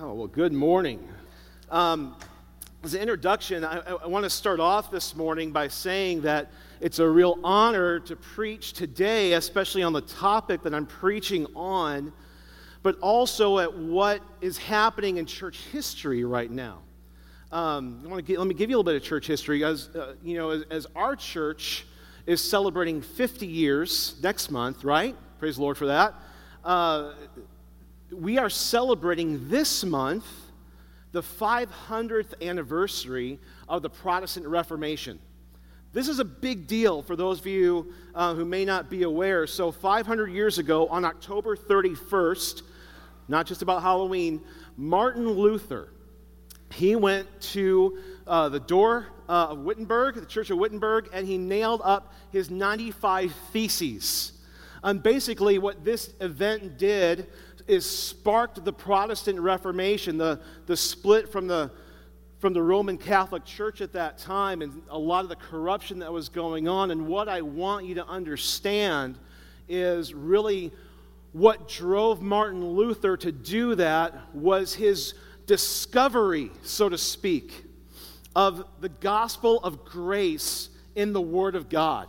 Oh, well, good morning. Um, as an introduction, I, I want to start off this morning by saying that it's a real honor to preach today, especially on the topic that I'm preaching on, but also at what is happening in church history right now. Um, I want to get, let me give you a little bit of church history. As, uh, you know, as, as our church is celebrating 50 years next month, right? Praise the Lord for that. Uh, we are celebrating this month the 500th anniversary of the Protestant Reformation. This is a big deal for those of you uh, who may not be aware. So, 500 years ago, on October 31st, not just about Halloween, Martin Luther, he went to uh, the door uh, of Wittenberg, the Church of Wittenberg, and he nailed up his 95 Theses. And basically, what this event did is sparked the Protestant Reformation, the, the split from the, from the Roman Catholic Church at that time, and a lot of the corruption that was going on. And what I want you to understand is really what drove Martin Luther to do that was his discovery, so to speak, of the gospel of grace in the Word of God.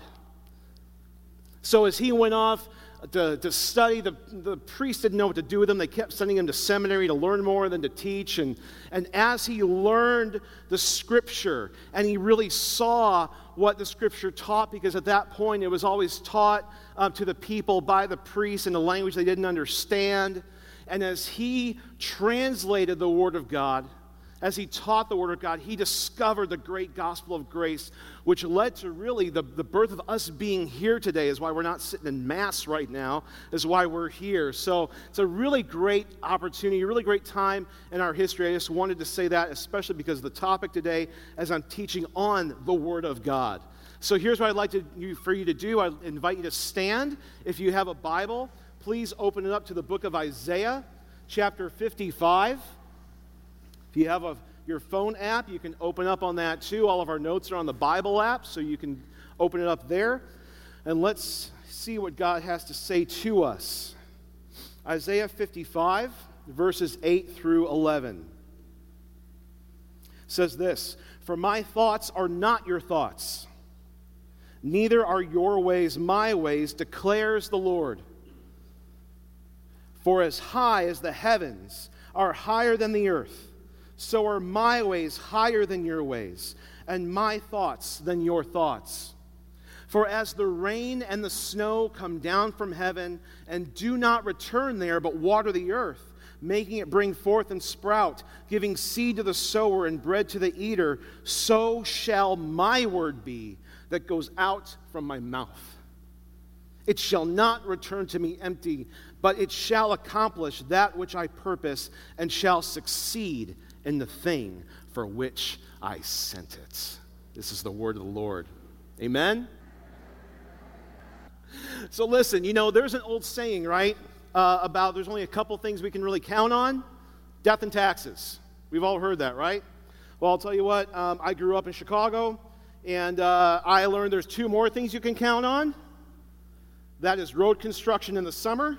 So as he went off to, to study. The, the priest didn't know what to do with him. They kept sending him to seminary to learn more than to teach. And, and as he learned the scripture and he really saw what the scripture taught, because at that point it was always taught um, to the people by the priests in a language they didn't understand. And as he translated the word of God, as he taught the Word of God, he discovered the great gospel of grace, which led to really the, the birth of us being here today, is why we're not sitting in Mass right now, is why we're here. So it's a really great opportunity, a really great time in our history. I just wanted to say that, especially because the topic today, as I'm teaching on the Word of God. So here's what I'd like to, for you to do I invite you to stand. If you have a Bible, please open it up to the book of Isaiah, chapter 55. If you have a, your phone app, you can open up on that too. All of our notes are on the Bible app, so you can open it up there. And let's see what God has to say to us. Isaiah 55, verses 8 through 11 says this For my thoughts are not your thoughts, neither are your ways my ways, declares the Lord. For as high as the heavens are higher than the earth, so are my ways higher than your ways, and my thoughts than your thoughts. For as the rain and the snow come down from heaven and do not return there, but water the earth, making it bring forth and sprout, giving seed to the sower and bread to the eater, so shall my word be that goes out from my mouth. It shall not return to me empty, but it shall accomplish that which I purpose and shall succeed in the thing for which I sent it. This is the word of the Lord. Amen? So, listen, you know, there's an old saying, right, uh, about there's only a couple things we can really count on death and taxes. We've all heard that, right? Well, I'll tell you what, um, I grew up in Chicago, and uh, I learned there's two more things you can count on that is road construction in the summer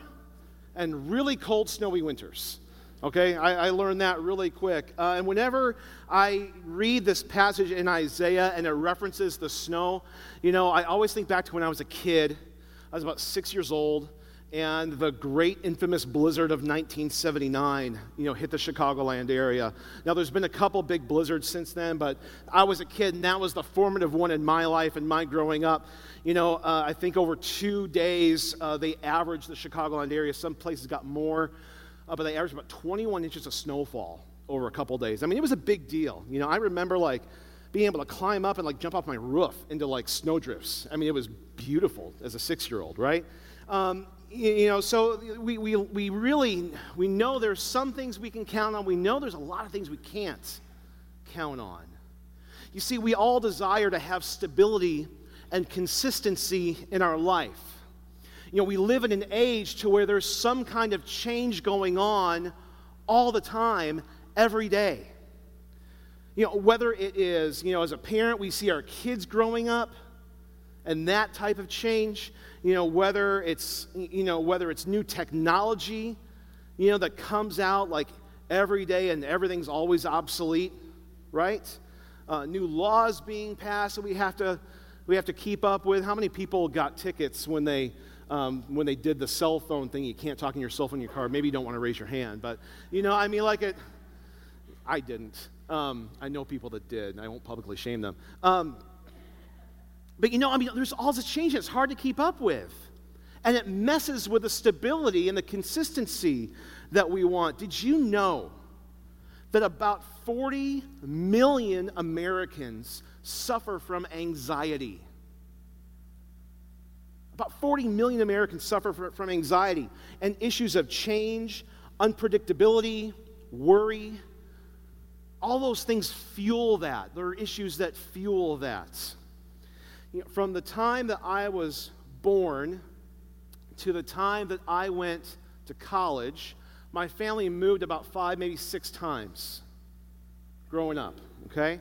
and really cold, snowy winters. Okay, I, I learned that really quick. Uh, and whenever I read this passage in Isaiah and it references the snow, you know, I always think back to when I was a kid. I was about six years old, and the great infamous blizzard of 1979, you know, hit the Chicagoland area. Now, there's been a couple big blizzards since then, but I was a kid, and that was the formative one in my life and my growing up. You know, uh, I think over two days, uh, they averaged the Chicagoland area. Some places got more uh, but they averaged about 21 inches of snowfall over a couple days. I mean, it was a big deal. You know, I remember like being able to climb up and like jump off my roof into like snowdrifts. I mean, it was beautiful as a six-year-old, right? Um, you know, so we, we, we really, we know there's some things we can count on. We know there's a lot of things we can't count on. You see, we all desire to have stability and consistency in our life. You know, we live in an age to where there's some kind of change going on all the time, every day. You know, whether it is, you know, as a parent, we see our kids growing up and that type of change, you know, whether it's, you know, whether it's new technology, you know, that comes out like every day and everything's always obsolete, right? Uh, new laws being passed that we have to we have to keep up with. How many people got tickets when they um, when they did the cell phone thing? You can't talk in your cell phone in your car. Maybe you don't want to raise your hand, but you know, I mean, like it. I didn't. Um, I know people that did, and I won't publicly shame them. Um, but you know, I mean, there's all this change. It's hard to keep up with. And it messes with the stability and the consistency that we want. Did you know that about 40 million Americans suffer from anxiety? About 40 million Americans suffer from anxiety and issues of change, unpredictability, worry. All those things fuel that. There are issues that fuel that. You know, from the time that I was born to the time that I went to college, my family moved about five, maybe six times growing up, okay?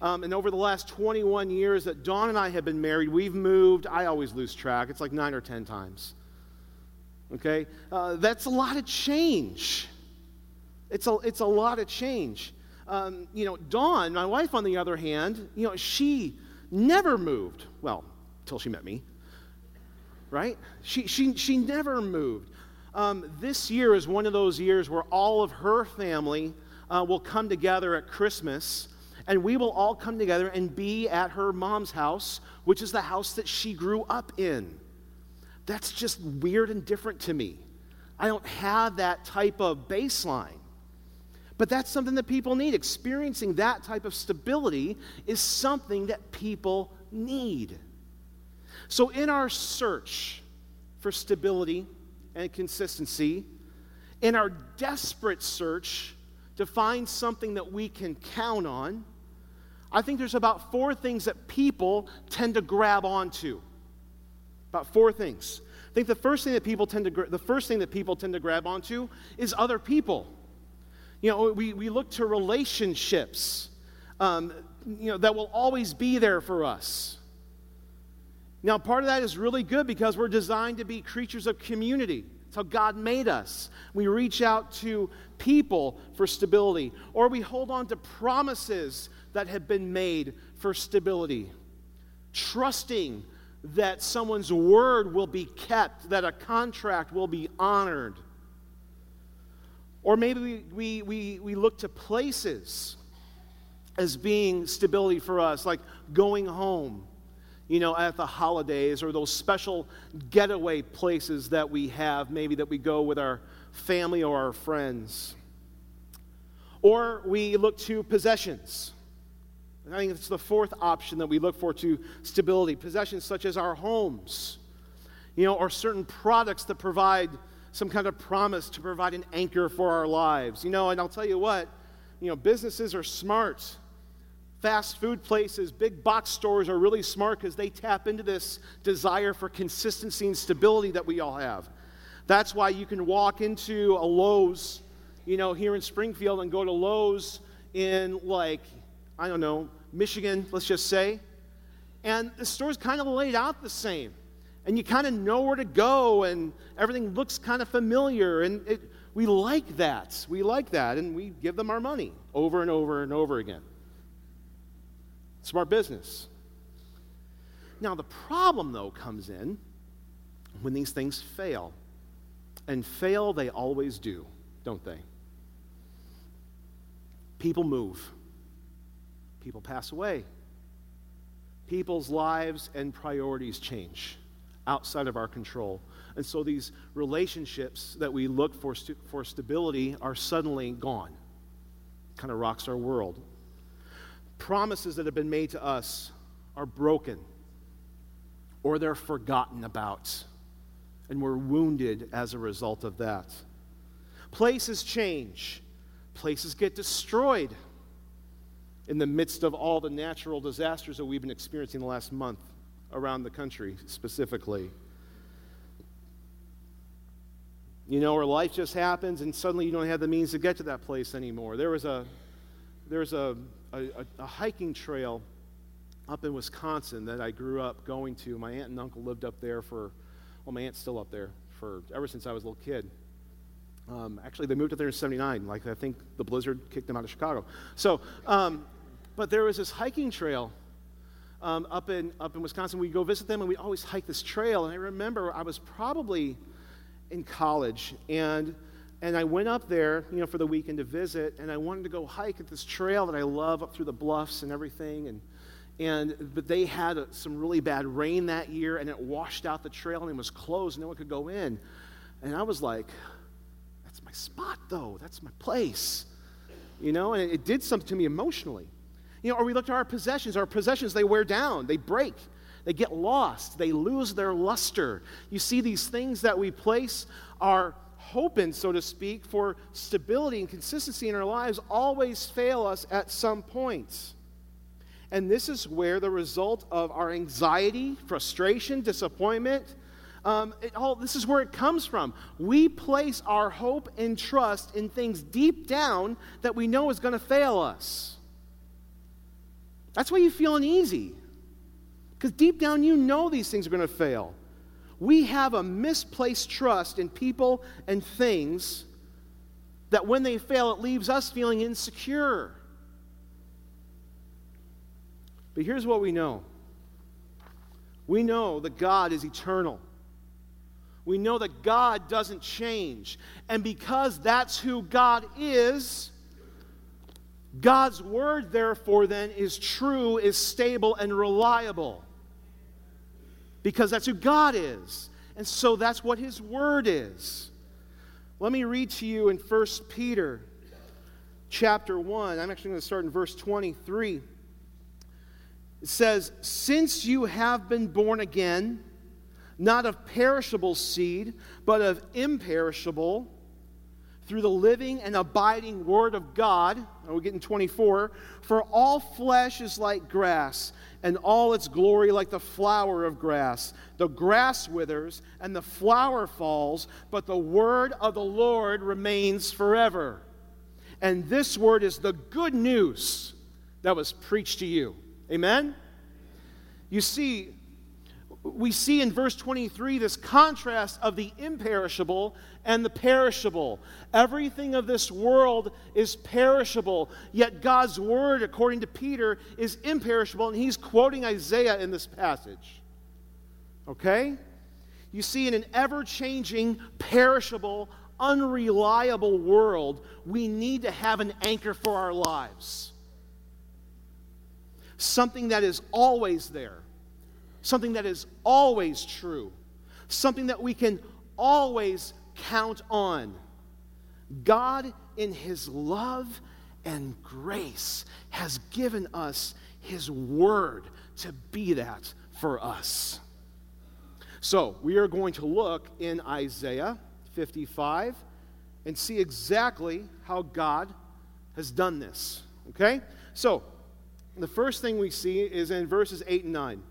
Um, and over the last 21 years that Dawn and I have been married, we've moved, I always lose track, it's like nine or 10 times. Okay? Uh, that's a lot of change. It's a, it's a lot of change. Um, you know, Dawn, my wife, on the other hand, you know, she never moved. Well, till she met me, right? She, she, she never moved. Um, this year is one of those years where all of her family uh, will come together at Christmas, and we will all come together and be at her mom's house, which is the house that she grew up in. That's just weird and different to me. I don't have that type of baseline. But that's something that people need. Experiencing that type of stability is something that people need. So, in our search for stability and consistency, in our desperate search to find something that we can count on, I think there's about four things that people tend to grab onto. About four things. I think the first thing that people tend to the first thing that people tend to grab onto is other people. You know, we, we look to relationships, um, you know, that will always be there for us. Now, part of that is really good because we're designed to be creatures of community. It's how God made us. We reach out to people for stability, or we hold on to promises that have been made for stability, trusting that someone's word will be kept, that a contract will be honored. Or maybe we, we, we, we look to places as being stability for us, like going home, you know, at the holidays or those special getaway places that we have, maybe that we go with our family or our friends. Or we look to possessions. I think it's the fourth option that we look for to stability. Possessions such as our homes, you know, or certain products that provide some kind of promise to provide an anchor for our lives. You know, and I'll tell you what, you know, businesses are smart. Fast food places, big box stores are really smart because they tap into this desire for consistency and stability that we all have. That's why you can walk into a Lowe's, you know, here in Springfield and go to Lowe's in like, I don't know, Michigan, let's just say. And the store's kind of laid out the same and you kind of know where to go, and everything looks kind of familiar. And it, we like that. We like that, and we give them our money over and over and over again. Smart business. Now, the problem, though, comes in when these things fail. And fail, they always do, don't they? People move, people pass away, people's lives and priorities change outside of our control. And so these relationships that we look for, for stability are suddenly gone. Kind of rocks our world. Promises that have been made to us are broken or they're forgotten about. And we're wounded as a result of that. Places change, places get destroyed in the midst of all the natural disasters that we've been experiencing the last month around the country specifically. You know, or life just happens and suddenly you don't have the means to get to that place anymore. There was a, there was a, a, a hiking trail up in Wisconsin that I grew up going to. My aunt and uncle lived up there for, well, my aunt's still up there for ever since I was a little kid. Um, actually, they moved up there in 79. Like, I think the blizzard kicked them out of Chicago. So, um, but there was this hiking trail um, up, in, up in Wisconsin. We'd go visit them, and we'd always hike this trail. And I remember I was probably in college, and, and I went up there, you know, for the weekend to visit, and I wanted to go hike at this trail that I love up through the bluffs and everything. And, and, but they had a, some really bad rain that year, and it washed out the trail, and it was closed, no one could go in. And I was like, that's my spot, though. That's my place. You know, and it, it did something to me emotionally. You know, or we look at our possessions. Our possessions, they wear down, they break, they get lost, they lose their luster. You see, these things that we place our hope in, so to speak, for stability and consistency in our lives always fail us at some point. And this is where the result of our anxiety, frustration, disappointment, um, it all, this is where it comes from. We place our hope and trust in things deep down that we know is going to fail us. That's why you feel uneasy. Because deep down, you know these things are going to fail. We have a misplaced trust in people and things that when they fail, it leaves us feeling insecure. But here's what we know we know that God is eternal. We know that God doesn't change. And because that's who God is, God's word, therefore, then, is true, is stable, and reliable. Because that's who God is. And so that's what his word is. Let me read to you in 1 Peter chapter 1. I'm actually going to start in verse 23. It says, Since you have been born again, not of perishable seed, but of imperishable through the living and abiding Word of God. we get in 24. For all flesh is like grass, and all its glory like the flower of grass. The grass withers, and the flower falls, but the word of the Lord remains forever. And this word is the good news that was preached to you. Amen? You see, we see in verse 23 this contrast of the imperishable and the perishable. Everything of this world is perishable, yet God's word, according to Peter, is imperishable, and he's quoting Isaiah in this passage. Okay? You see, in an ever changing, perishable, unreliable world, we need to have an anchor for our lives. Something that is always there something that is always true, something that we can always count on. God, in His love and grace, has given us His Word to be that for us. So, we are going to look in Isaiah 55 and see exactly how God has done this. Okay? So, the first thing we see is in verses 8 and 9.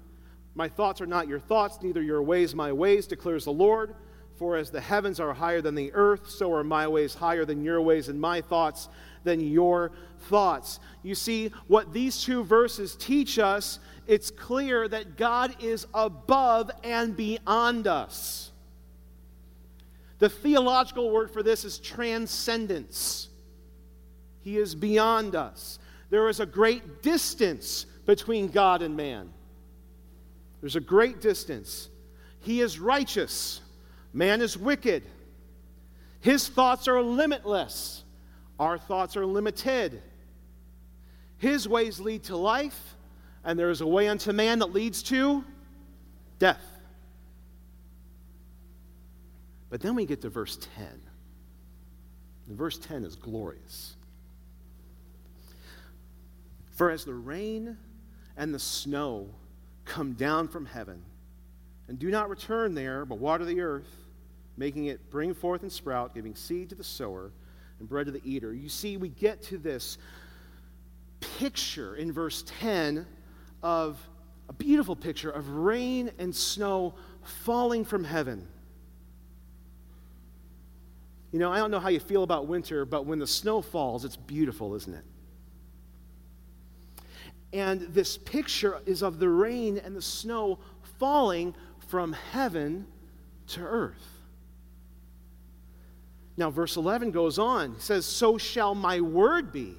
My thoughts are not your thoughts, neither your ways my ways, declares the Lord. For as the heavens are higher than the earth, so are my ways higher than your ways, and my thoughts than your thoughts. You see, what these two verses teach us, it's clear that God is above and beyond us. The theological word for this is transcendence. He is beyond us. There is a great distance between God and man. There's a great distance. He is righteous, man is wicked. His thoughts are limitless, our thoughts are limited. His ways lead to life, and there is a way unto man that leads to death. But then we get to verse 10. And verse 10 is glorious. For as the rain and the snow come down from heaven, and do not return there, but water the earth, making it bring forth and sprout, giving seed to the sower and bread to the eater. You see, we get to this picture in verse 10 of a beautiful picture of rain and snow falling from heaven. You know, I don't know how you feel about winter, but when the snow falls, it's beautiful, isn't it? And this picture is of the rain and the snow falling from heaven to earth. Now, verse 11 goes on. It says, So shall my word be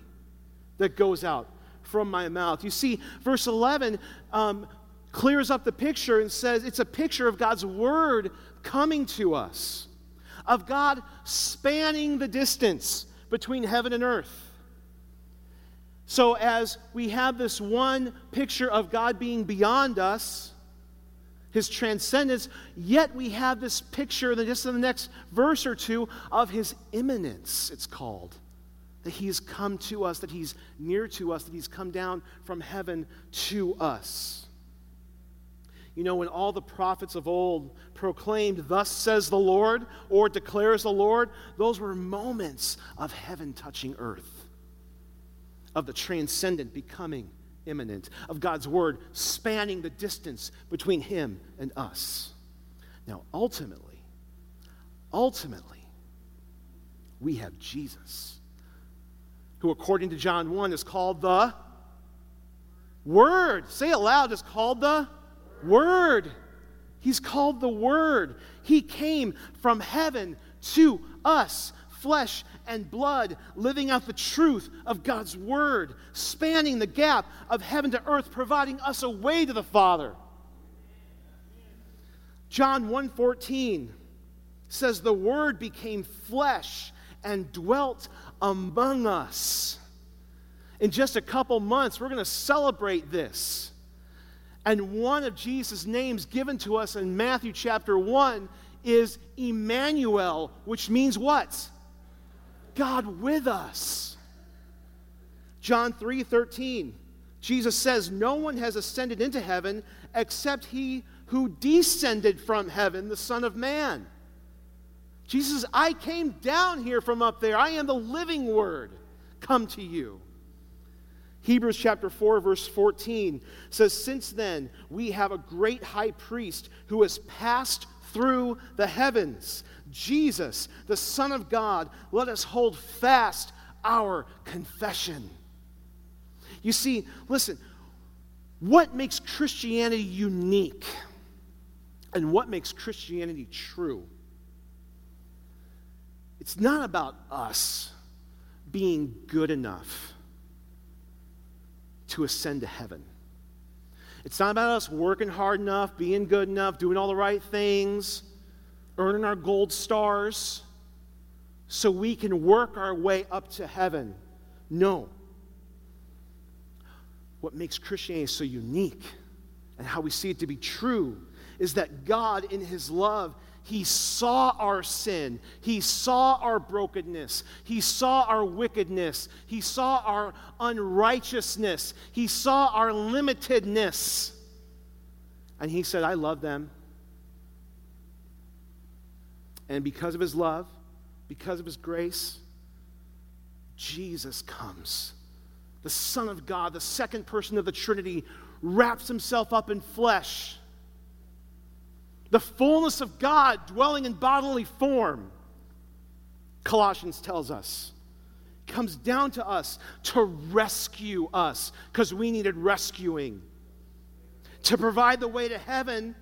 that goes out from my mouth. You see, verse 11 um, clears up the picture and says it's a picture of God's word coming to us, of God spanning the distance between heaven and earth. So, as we have this one picture of God being beyond us, his transcendence, yet we have this picture, just in the next verse or two, of his immanence, it's called. That he's come to us, that he's near to us, that he's come down from heaven to us. You know, when all the prophets of old proclaimed, Thus says the Lord, or declares the Lord, those were moments of heaven touching earth, of the transcendent becoming immanent, of God's word spanning the distance between him and us. Now, ultimately, ultimately, we have Jesus, who, according to John 1, is called the Word. Say it loud, is called the Word. He's called the Word. He came from heaven to us, flesh and blood, living out the truth of God's Word, spanning the gap of heaven to earth, providing us a way to the Father. John 1:14 says the word became flesh and dwelt among us. In just a couple months we're going to celebrate this. And one of Jesus' names given to us in Matthew chapter 1 is Emmanuel, which means what? God with us. John 3 13, Jesus says, No one has ascended into heaven except he who descended from heaven, the Son of Man. Jesus I came down here from up there. I am the living word come to you. Hebrews chapter 4, verse 14 says, Since then we have a great high priest who has passed through the heavens, Jesus, the Son of God, let us hold fast our confession. You see, listen, what makes Christianity unique and what makes Christianity true? It's not about us being good enough to ascend to heaven. It's not about us working hard enough, being good enough, doing all the right things, earning our gold stars so we can work our way up to heaven. No. What makes Christianity so unique and how we see it to be true is that God, in His love, He saw our sin. He saw our brokenness. He saw our wickedness. He saw our unrighteousness. He saw our limitedness. And he said, I love them. And because of his love, because of his grace, Jesus comes. The Son of God, the second person of the Trinity, wraps himself up in flesh. The fullness of God dwelling in bodily form, Colossians tells us, comes down to us to rescue us because we needed rescuing to provide the way to heaven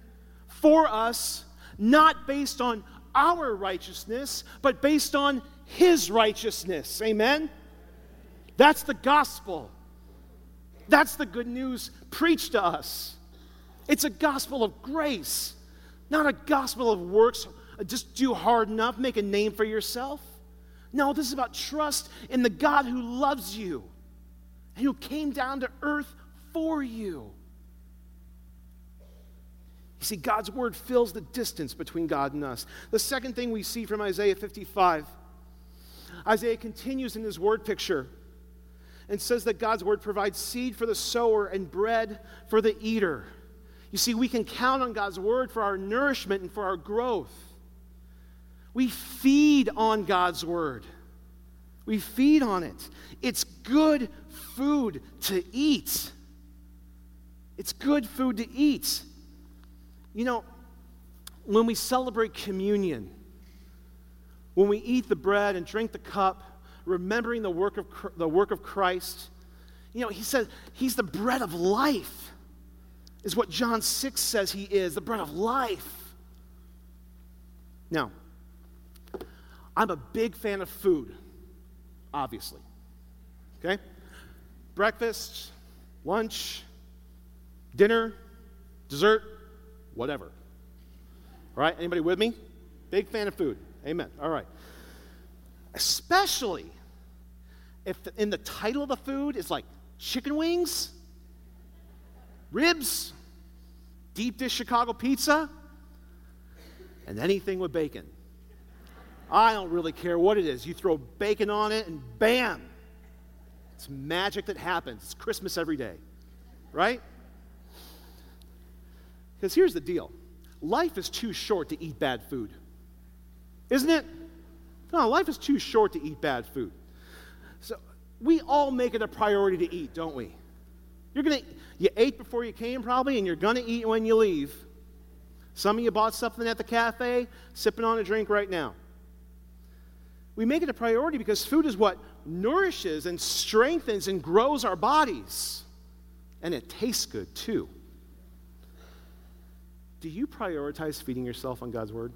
for us, not based on our righteousness, but based on His righteousness. Amen? That's the gospel. That's the good news preached to us. It's a gospel of grace, not a gospel of works. Just do hard enough, make a name for yourself. No, this is about trust in the God who loves you and who came down to earth for you. See, God's word fills the distance between God and us. The second thing we see from Isaiah 55, Isaiah continues in his word picture and says that God's word provides seed for the sower and bread for the eater. You see, we can count on God's word for our nourishment and for our growth. We feed on God's word. We feed on it. It's good food to eat. It's good food to eat. You know, when we celebrate communion, when we eat the bread and drink the cup, remembering the work of, the work of Christ, you know, he says he's the bread of life, is what John 6 says he is, the bread of life. Now, I'm a big fan of food, obviously. Okay? Breakfast, lunch, dinner, dessert, whatever. All right? Anybody with me? Big fan of food. Amen. All right. Especially if in the title of the food is like chicken wings, ribs, deep dish Chicago pizza, and anything with bacon. I don't really care what it is. You throw bacon on it, and bam! It's magic that happens. It's Christmas every day, right? Because here's the deal life is too short to eat bad food, isn't it? No, life is too short to eat bad food. So we all make it a priority to eat, don't we? You're gonna you ate before you came probably, and you're gonna eat when you leave. Some of you bought something at the cafe, sipping on a drink right now. We make it a priority because food is what nourishes and strengthens and grows our bodies. And it tastes good too. Do you prioritize feeding yourself on God's Word?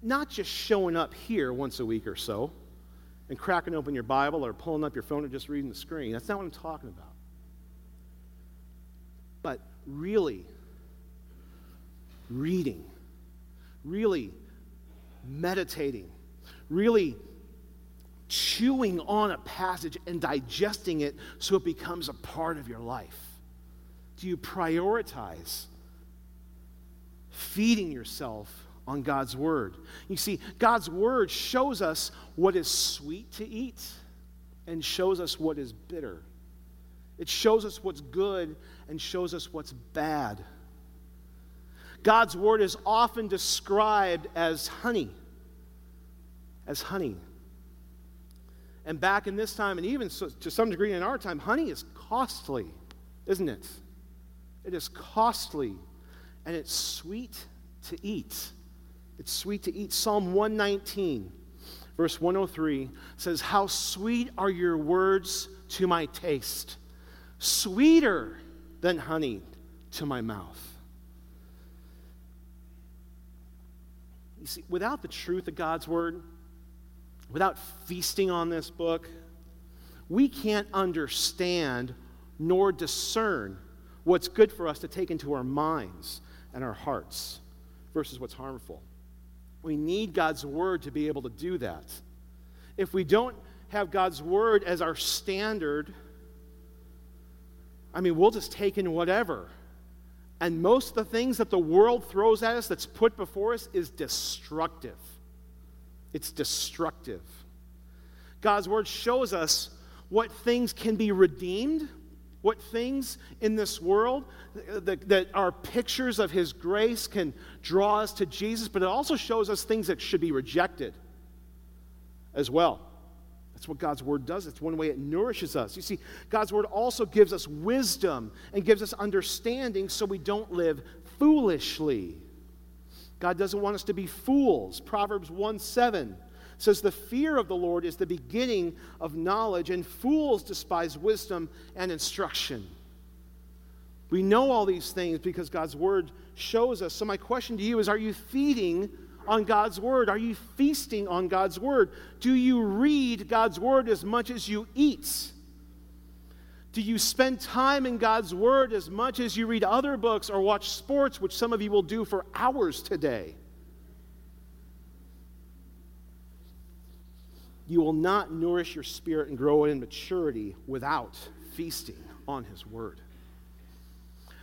Not just showing up here once a week or so and cracking open your Bible or pulling up your phone or just reading the screen. That's not what I'm talking about. But really reading, really meditating, really chewing on a passage and digesting it so it becomes a part of your life? Do you prioritize feeding yourself on God's Word. You see, God's Word shows us what is sweet to eat and shows us what is bitter. It shows us what's good and shows us what's bad. God's Word is often described as honey. As honey. And back in this time, and even so, to some degree in our time, honey is costly, isn't it? It is costly and it's sweet to eat. It's sweet to eat. Psalm 119, verse 103 says, How sweet are your words to my taste, sweeter than honey to my mouth. You see, without the truth of God's word, without feasting on this book, we can't understand nor discern what's good for us to take into our minds and our hearts versus what's harmful. We need God's word to be able to do that. If we don't have God's word as our standard, I mean, we'll just take in whatever. And most of the things that the world throws at us that's put before us is destructive. It's destructive. God's word shows us what things can be redeemed what things in this world that, that, are pictures of His grace can draw us to Jesus, but it also shows us things that should be rejected as well. That's what God's Word does. It's one way it nourishes us. You see, God's Word also gives us wisdom and gives us understanding so we don't live foolishly. God doesn't want us to be fools. Proverbs 1 7 says, The fear of the Lord is the beginning of knowledge, and fools despise wisdom and instruction. We know all these things because God's word shows us. So, my question to you is Are you feeding on God's word? Are you feasting on God's word? Do you read God's word as much as you eat? Do you spend time in God's word as much as you read other books or watch sports, which some of you will do for hours today? You will not nourish your spirit and grow in maturity without feasting on His Word.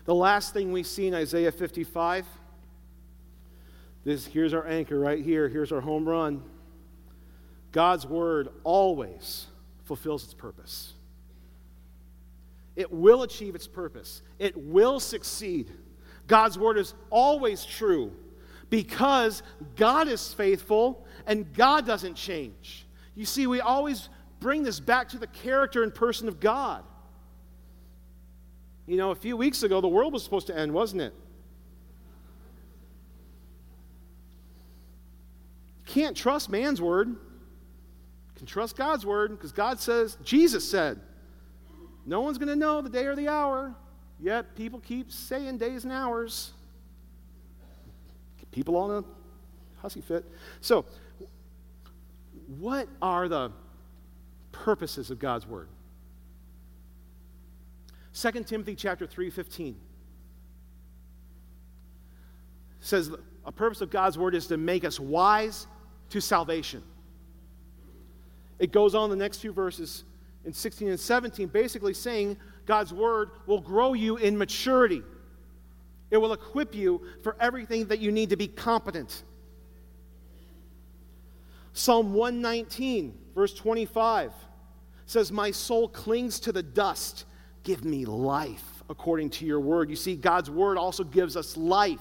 The last thing we see in Isaiah 55 this, here's our anchor right here. Here's our home run. God's Word always fulfills its purpose. It will achieve its purpose, it will succeed. God's Word is always true because God is faithful and God doesn't change. You see, we always bring this back to the character and person of God. You know, a few weeks ago, the world was supposed to end, wasn't it? Can't trust man's word. Can trust God's word because God says, Jesus said, no one's going to know the day or the hour. Yet people keep saying days and hours. people all know Hussy Fit. So, what are the purposes of God's word? 2 Timothy chapter 3, 15 says a purpose of God's word is to make us wise to salvation. It goes on the next few verses in 16 and 17, basically saying God's word will grow you in maturity. It will equip you for everything that you need to be competent. Psalm 119, verse 25 says, My soul clings to the dust. Give me life according to your word. You see, God's word also gives us life.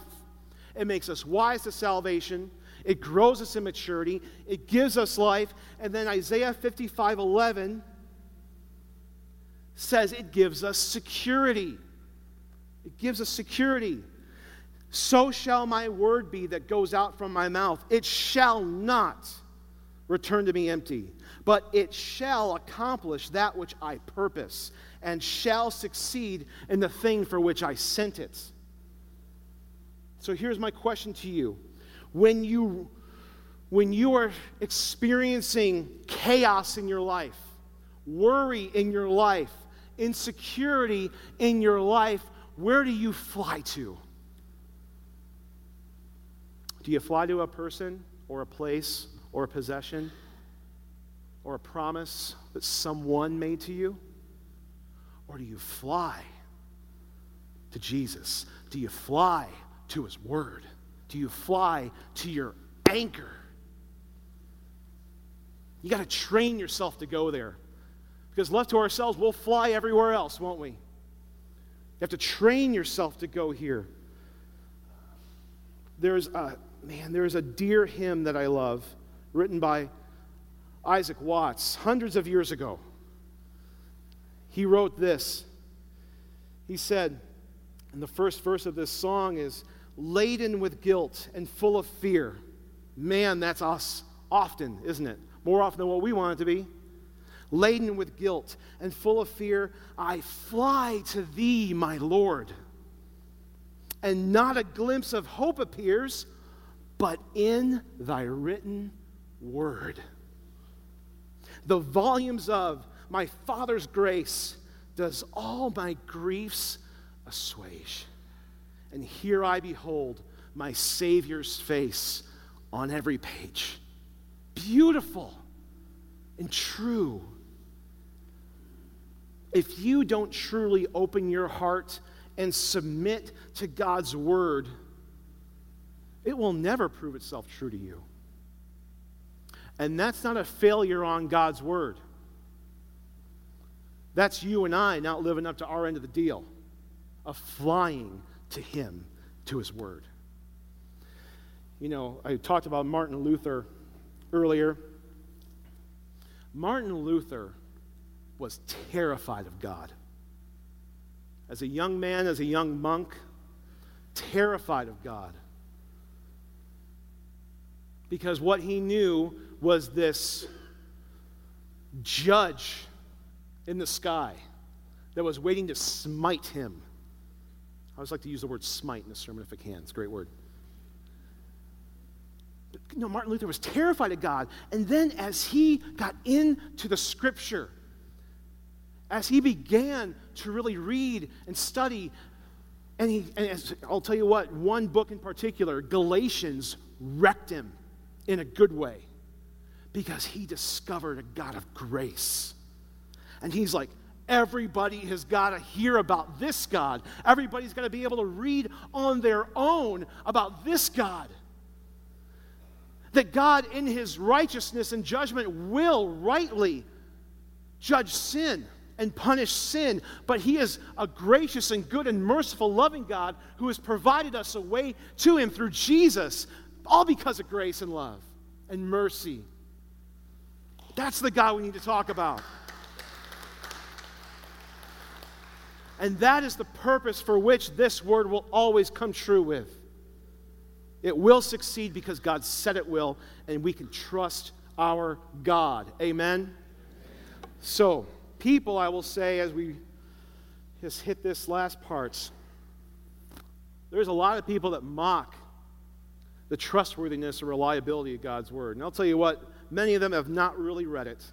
It makes us wise to salvation. It grows us in maturity. It gives us life. And then Isaiah 55 11 says it gives us security. It gives us security. So shall my word be that goes out from my mouth. It shall not return to me empty, but it shall accomplish that which I purpose and shall succeed in the thing for which I sent it. So here's my question to you. When you when you are experiencing chaos in your life, worry in your life, insecurity in your life, where do you fly to? Do you fly to a person or a place or a possession or a promise that someone made to you? Or do you fly to Jesus? Do you fly to His Word? Do you fly to your anchor? You got to train yourself to go there. Because left to ourselves, we'll fly everywhere else, won't we? You have to train yourself to go here. There's a man, there's a dear hymn that I love, written by Isaac Watts hundreds of years ago. He wrote this. He said, and the first verse of this song is laden with guilt and full of fear. Man, that's us often, isn't it? More often than what we want it to be. Laden with guilt and full of fear, I fly to thee, my Lord. And not a glimpse of hope appears, but in thy written word. The volumes of my Father's grace does all my griefs assuage. And here I behold my Savior's face on every page. Beautiful and true. If you don't truly open your heart and submit to God's word, it will never prove itself true to you. And that's not a failure on God's word. That's you and I not living up to our end of the deal of flying to Him, to His Word. You know, I talked about Martin Luther earlier. Martin Luther was terrified of God. As a young man, as a young monk, terrified of God. Because what he knew was this judge in the sky that was waiting to smite him. I always like to use the word smite in a sermon if I can. It's a great word. But, you know, Martin Luther was terrified of God. And then as he got into the scripture, as he began to really read and study, and, he, and as, I'll tell you what, one book in particular, Galatians, wrecked him in a good way because he discovered a God of grace. And he's like, everybody has got to hear about this God. Everybody's got to be able to read on their own about this God. That God, in his righteousness and judgment, will rightly judge sin and punish sin, but He is a gracious and good and merciful, loving God who has provided us a way to Him through Jesus, all because of grace and love and mercy. That's the God we need to talk about. And that is the purpose for which this word will always come true with. It will succeed because God said it will, and we can trust our God. Amen? So, people, I will say, as we just hit this last part, there's a lot of people that mock the trustworthiness and reliability of God's Word. And I'll tell you what, many of them have not really read it,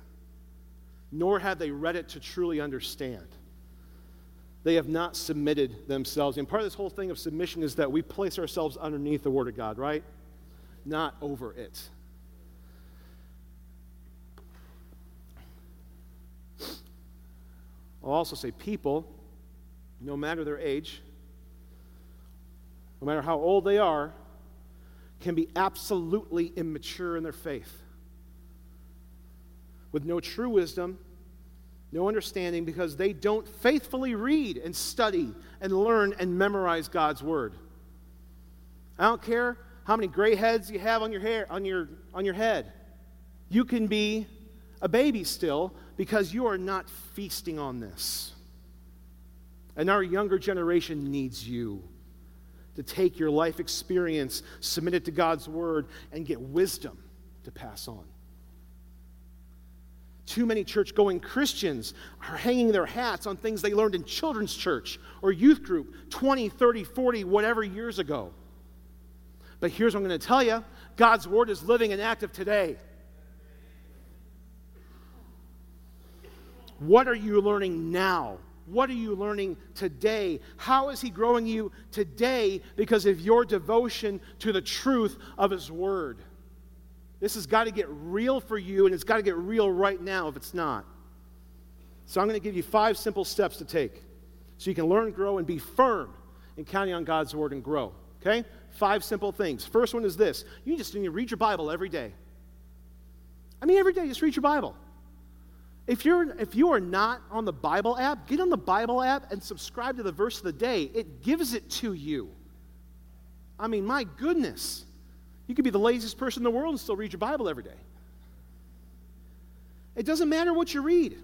nor have they read it to truly understand. They have not submitted themselves. And part of this whole thing of submission is that we place ourselves underneath the Word of God, right? Not over it. I'll also say people, no matter their age, no matter how old they are, can be absolutely immature in their faith. With no true wisdom, no understanding, because they don't faithfully read and study and learn and memorize God's word. I don't care how many gray heads you have on your hair on your on your head. You can be a baby still because you are not feasting on this. And our younger generation needs you to take your life experience, submit it to God's word, and get wisdom to pass on. Too many church going Christians are hanging their hats on things they learned in children's church or youth group 20, 30, 40, whatever years ago. But here's what I'm going to tell you God's word is living and active today. What are you learning now? What are you learning today? How is He growing you today because of your devotion to the truth of His Word? This has got to get real for you, and it's got to get real right now if it's not. So, I'm going to give you five simple steps to take so you can learn, grow, and be firm in counting on God's Word and grow. Okay? Five simple things. First one is this you just need to read your Bible every day. I mean, every day, just read your Bible. If, you're, if you are not on the Bible app, get on the Bible app and subscribe to the verse of the day. It gives it to you. I mean, my goodness. You could be the laziest person in the world and still read your Bible every day. It doesn't matter what you read,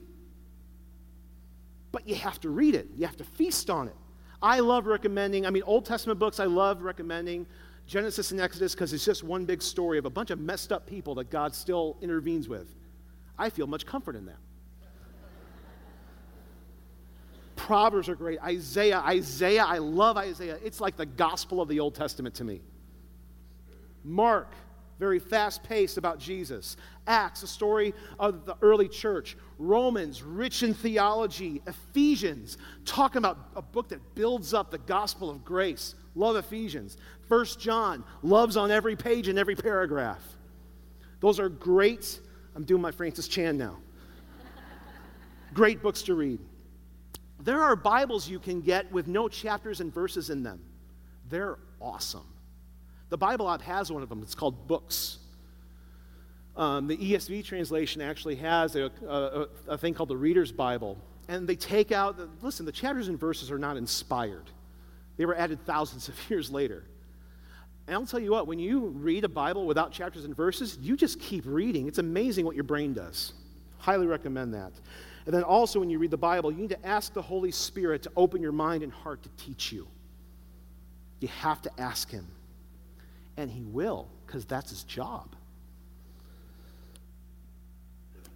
but you have to read it. You have to feast on it. I love recommending, I mean, Old Testament books, I love recommending Genesis and Exodus because it's just one big story of a bunch of messed up people that God still intervenes with. I feel much comfort in that. Proverbs are great. Isaiah, Isaiah, I love Isaiah. It's like the gospel of the Old Testament to me. Mark, very fast paced about Jesus. Acts, a story of the early church. Romans, rich in theology. Ephesians, talking about a book that builds up the gospel of grace. Love Ephesians. First John, loves on every page and every paragraph. Those are great. I'm doing my Francis Chan now. great books to read. There are Bibles you can get with no chapters and verses in them. They're awesome. The Bible app has one of them. It's called Books. Um, the ESV translation actually has a, a, a, thing called the Reader's Bible. And they take out, the, listen, the chapters and verses are not inspired, they were added thousands of years later. And I'll tell you what, when you read a Bible without chapters and verses, you just keep reading. It's amazing what your brain does. Highly recommend that. And then also, when you read the Bible, you need to ask the Holy Spirit to open your mind and heart to teach you. You have to ask Him. And He will, because that's His job.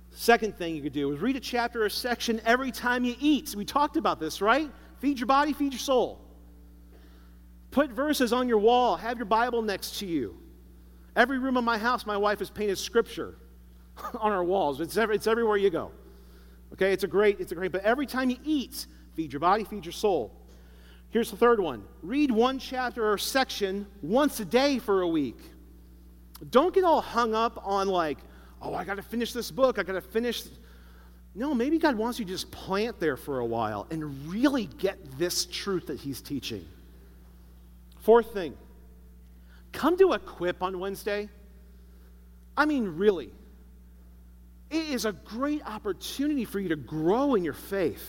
Second thing you could do is read a chapter or a section every time you eat. We talked about this, right? Feed your body, feed your soul. Put verses on your wall, have your Bible next to you. Every room of my house, my wife has painted scripture on our walls. It's, every, it's everywhere you go. Okay, it's a great, it's a great, but every time you eat, feed your body, feed your soul. Here's the third one read one chapter or section once a day for a week. Don't get all hung up on, like, oh, I got to finish this book, I got to finish. No, maybe God wants you to just plant there for a while and really get this truth that He's teaching. Fourth thing come to Equip on Wednesday. I mean, really. It is a great opportunity for you to grow in your faith.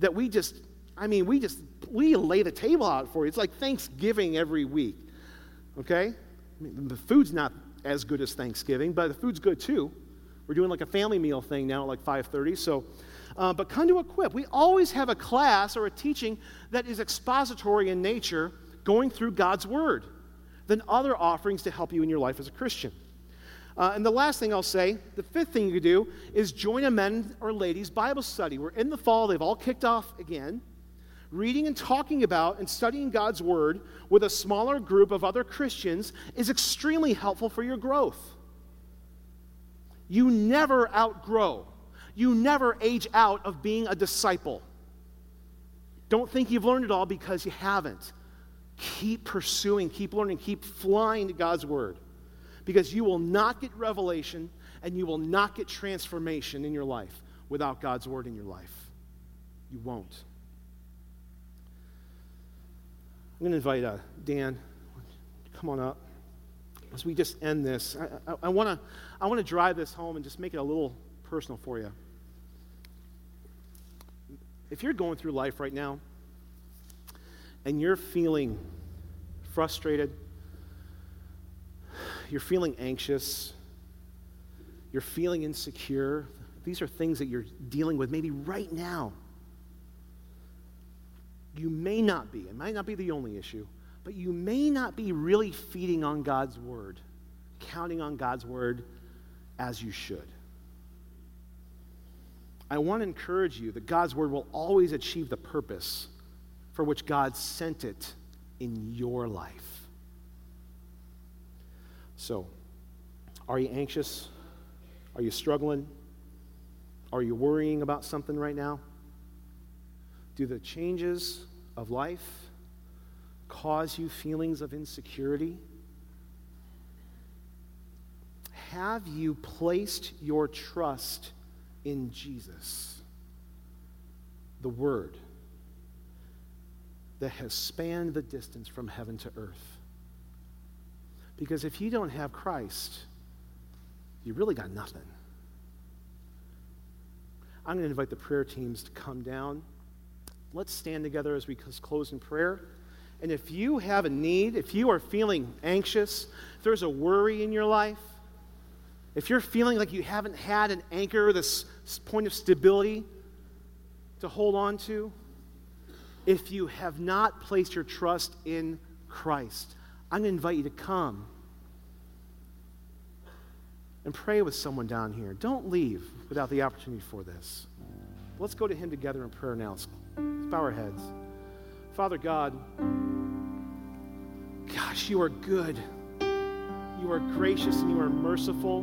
That we just, I mean, we just, we lay the table out for you. It's like Thanksgiving every week, okay? I mean, the food's not as good as Thanksgiving, but the food's good too. We're doing like a family meal thing now at like 5.30, so, uh, but come to Equip. We always have a class or a teaching that is expository in nature, going through God's Word, than other offerings to help you in your life as a Christian. Uh, and the last thing I'll say, the fifth thing you could do, is join a men or ladies Bible study. We're in the fall, they've all kicked off again. Reading and talking about and studying God's Word with a smaller group of other Christians is extremely helpful for your growth. You never outgrow, you never age out of being a disciple. Don't think you've learned it all because you haven't. Keep pursuing, keep learning, keep flying to God's Word because you will not get revelation and you will not get transformation in your life without God's Word in your life. You won't. I'm going to invite uh, Dan. Come on up. As we just end this, I, want to I wanna drive this home and just make it a little personal for you. If you're going through life right now and you're feeling frustrated, you're feeling anxious, you're feeling insecure, these are things that you're dealing with maybe right now you may not be, it might not be the only issue, but you may not be really feeding on God's word, counting on God's word as you should. I want to encourage you that God's word will always achieve the purpose for which God sent it in your life. So, are you anxious? Are you struggling? Are you worrying about something right now? Do the changes of life cause you feelings of insecurity? Have you placed your trust in Jesus, the Word that has spanned the distance from heaven to earth? Because if you don't have Christ, you really got nothing. I'm going to invite the prayer teams to come down. Let's stand together as we close in prayer. And if you have a need, if you are feeling anxious, if there's a worry in your life, if you're feeling like you haven't had an anchor, this point of stability to hold on to, if you have not placed your trust in Christ, I'm going to invite you to come and pray with someone down here. Don't leave without the opportunity for this. Let's go to Him together in prayer now. Let's bow our heads. Father God, gosh, you are good. You are gracious and you are merciful,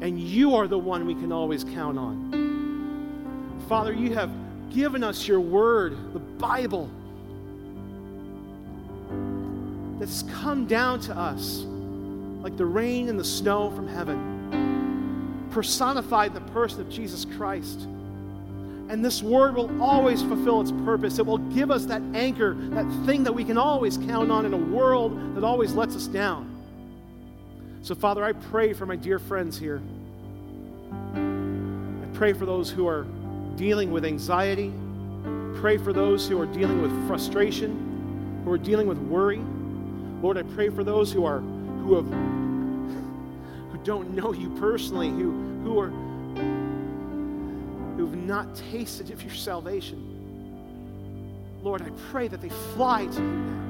and you are the one we can always count on. Father, you have given us your word, the Bible, that's come down to us like the rain and the snow from heaven, personified in the person of Jesus Christ. And this word will always fulfill its purpose. It will give us that anchor, that thing that we can always count on in a world that always lets us down. So, Father, I pray for my dear friends here. I pray for those who are dealing with anxiety. Pray for those who are dealing with frustration, who are dealing with worry. Lord, I pray for those who are who have who don't know you personally, who who are who've not tasted of your salvation. Lord, I pray that they fly to you now.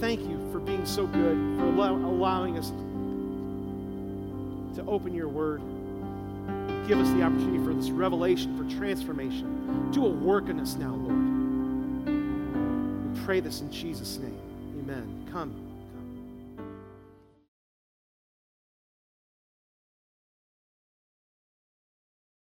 Thank you for being so good, for allowing us to open your word. Give us the opportunity for this revelation, for transformation. Do a work in us now, Lord. We pray this in Jesus' name. Amen. Come.